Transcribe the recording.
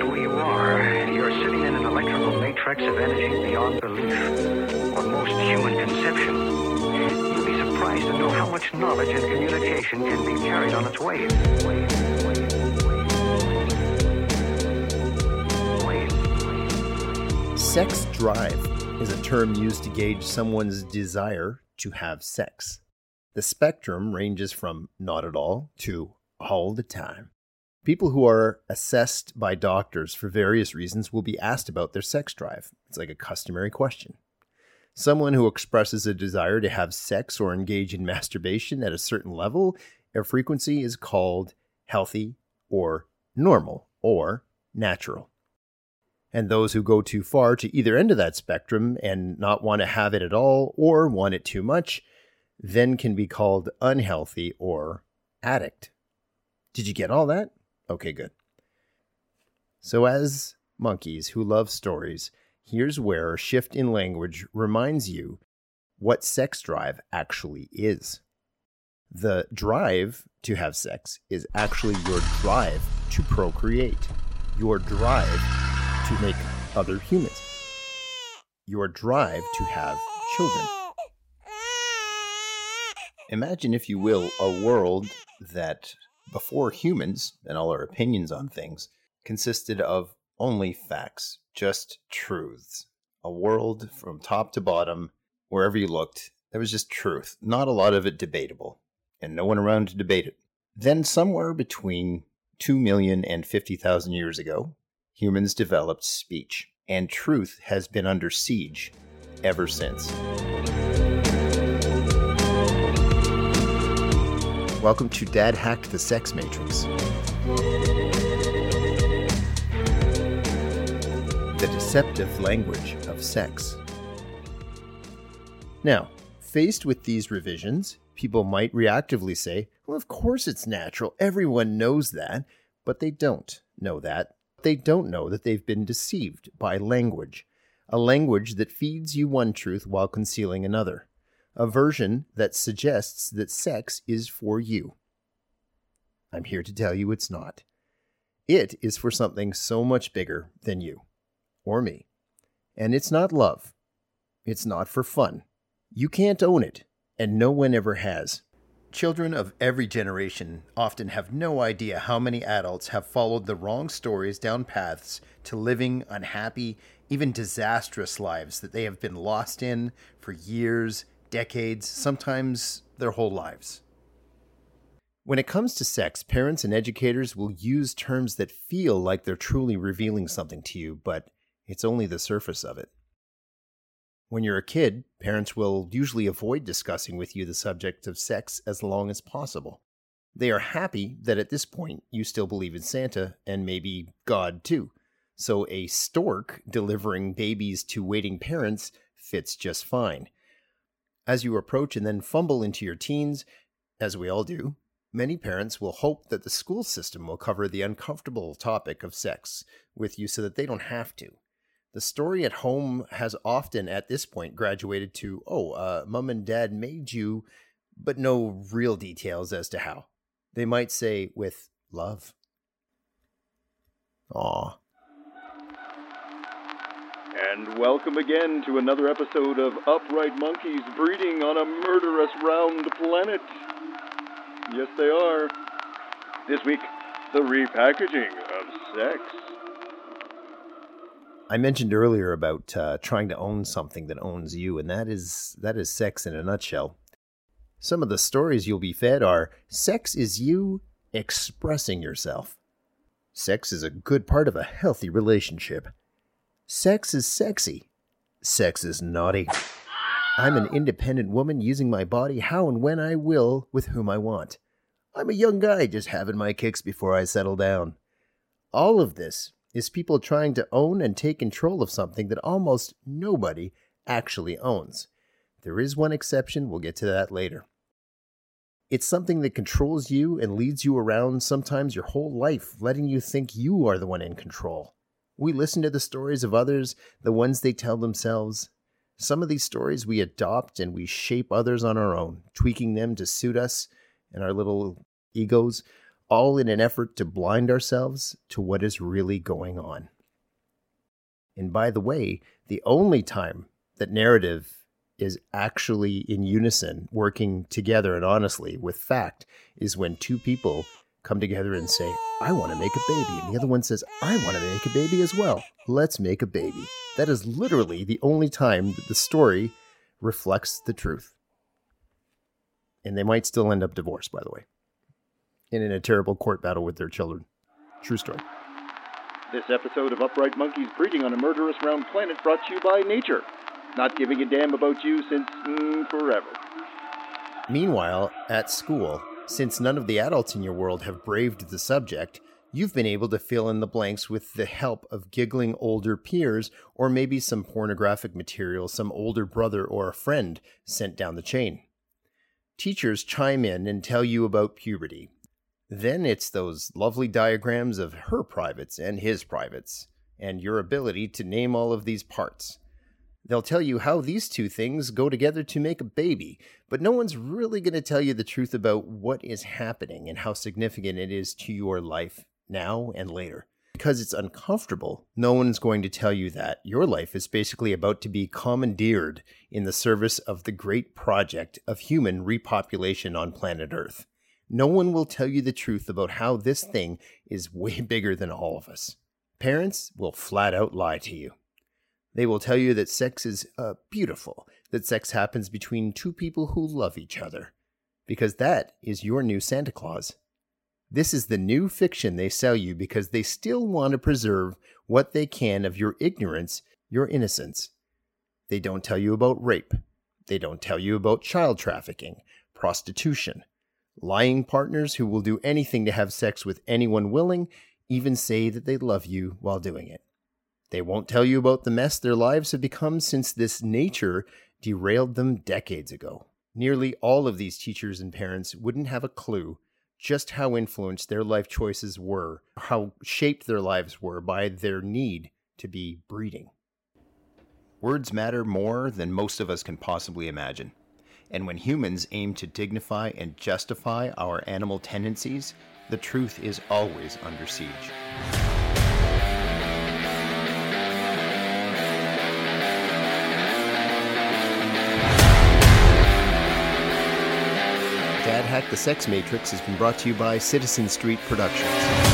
right where you are, you're sitting in an electrical matrix of energy beyond belief, or most human conception. You'd be surprised to know how much knowledge and communication can be carried on its. Sex drive is a term used to gauge someone's desire to have sex. The spectrum ranges from not at all to all the time. People who are assessed by doctors for various reasons will be asked about their sex drive. It's like a customary question. Someone who expresses a desire to have sex or engage in masturbation at a certain level or frequency is called healthy or normal or natural. And those who go too far to either end of that spectrum and not want to have it at all or want it too much then can be called unhealthy or addict. Did you get all that? Okay, good. So, as monkeys who love stories, here's where a shift in language reminds you what sex drive actually is. The drive to have sex is actually your drive to procreate, your drive to make other humans, your drive to have children. Imagine, if you will, a world that before humans and all our opinions on things consisted of only facts, just truths. A world from top to bottom, wherever you looked, there was just truth, not a lot of it debatable, and no one around to debate it. Then, somewhere between 2 million and 50,000 years ago, humans developed speech, and truth has been under siege ever since. Welcome to Dad Hacked the Sex Matrix. The deceptive language of sex. Now, faced with these revisions, people might reactively say, well, of course it's natural. Everyone knows that. But they don't know that. They don't know that they've been deceived by language, a language that feeds you one truth while concealing another a version that suggests that sex is for you. I'm here to tell you it's not. It is for something so much bigger than you or me. And it's not love. It's not for fun. You can't own it, and no one ever has. Children of every generation often have no idea how many adults have followed the wrong stories down paths to living unhappy, even disastrous lives that they have been lost in for years decades, sometimes their whole lives. When it comes to sex, parents and educators will use terms that feel like they're truly revealing something to you, but it's only the surface of it. When you're a kid, parents will usually avoid discussing with you the subject of sex as long as possible. They are happy that at this point you still believe in Santa and maybe God too. So a stork delivering babies to waiting parents fits just fine. As you approach and then fumble into your teens, as we all do, many parents will hope that the school system will cover the uncomfortable topic of sex with you so that they don't have to. The story at home has often, at this point, graduated to, oh, uh, mom and dad made you, but no real details as to how. They might say, with love. Aw, and welcome again to another episode of Upright Monkeys breeding on a murderous round planet. Yes, they are. This week, the repackaging of sex. I mentioned earlier about uh, trying to own something that owns you, and that is that is sex in a nutshell. Some of the stories you'll be fed are sex is you expressing yourself. Sex is a good part of a healthy relationship. Sex is sexy. Sex is naughty. I'm an independent woman using my body how and when I will with whom I want. I'm a young guy just having my kicks before I settle down. All of this is people trying to own and take control of something that almost nobody actually owns. There is one exception, we'll get to that later. It's something that controls you and leads you around sometimes your whole life, letting you think you are the one in control. We listen to the stories of others, the ones they tell themselves. Some of these stories we adopt and we shape others on our own, tweaking them to suit us and our little egos. all in an effort to blind ourselves to what is really going on. And by the way, the only time that narrative is actually in unison, working together and honestly with fact, is when two people come together and say, I want to make a baby. And the other one says, I want to make a baby as well. Let's make a baby. That is literally the only time that the story reflects the truth. And they might still end up divorced, by the way, and in a terrible court battle with their children. True story. This episode of Upright Monkeys Breeding on a Murderous Round Planet brought to you by Nature. Not giving a damn about you since mm, forever. Meanwhile, at school, since none of the adults in your world have braved the subject, you've been able to fill in the blanks with the help of giggling older peers or maybe some pornographic material some older brother or a friend sent down the chain. Teachers chime in and tell you about puberty. Then it's those lovely diagrams of her privates and his privates, and your ability to name all of these parts. They'll tell you how these two things go together to make a baby, but no one's really going to tell you the truth about what is happening and how significant it is to your life now and later. Because it's uncomfortable, no one's going to tell you that your life is basically about to be commandeered in the service of the great project of human repopulation on planet Earth. No one will tell you the truth about how this thing is way bigger than all of us. Parents will flat out lie to you. They will tell you that sex is uh, beautiful, that sex happens between two people who love each other, because that is your new Santa Claus. This is the new fiction they sell you because they still want to preserve what they can of your ignorance, your innocence. They don't tell you about rape. They don't tell you about child trafficking, prostitution, lying partners who will do anything to have sex with anyone willing, even say that they love you while doing it. They won't tell you about the mess their lives have become since this nature derailed them decades ago. Nearly all of these teachers and parents wouldn't have a clue just how influenced their life choices were, how shaped their lives were by their need to be breeding. Words matter more than most of us can possibly imagine. And when humans aim to dignify and justify our animal tendencies, the truth is always under siege. Hack the Sex Matrix has been brought to you by Citizen Street Productions.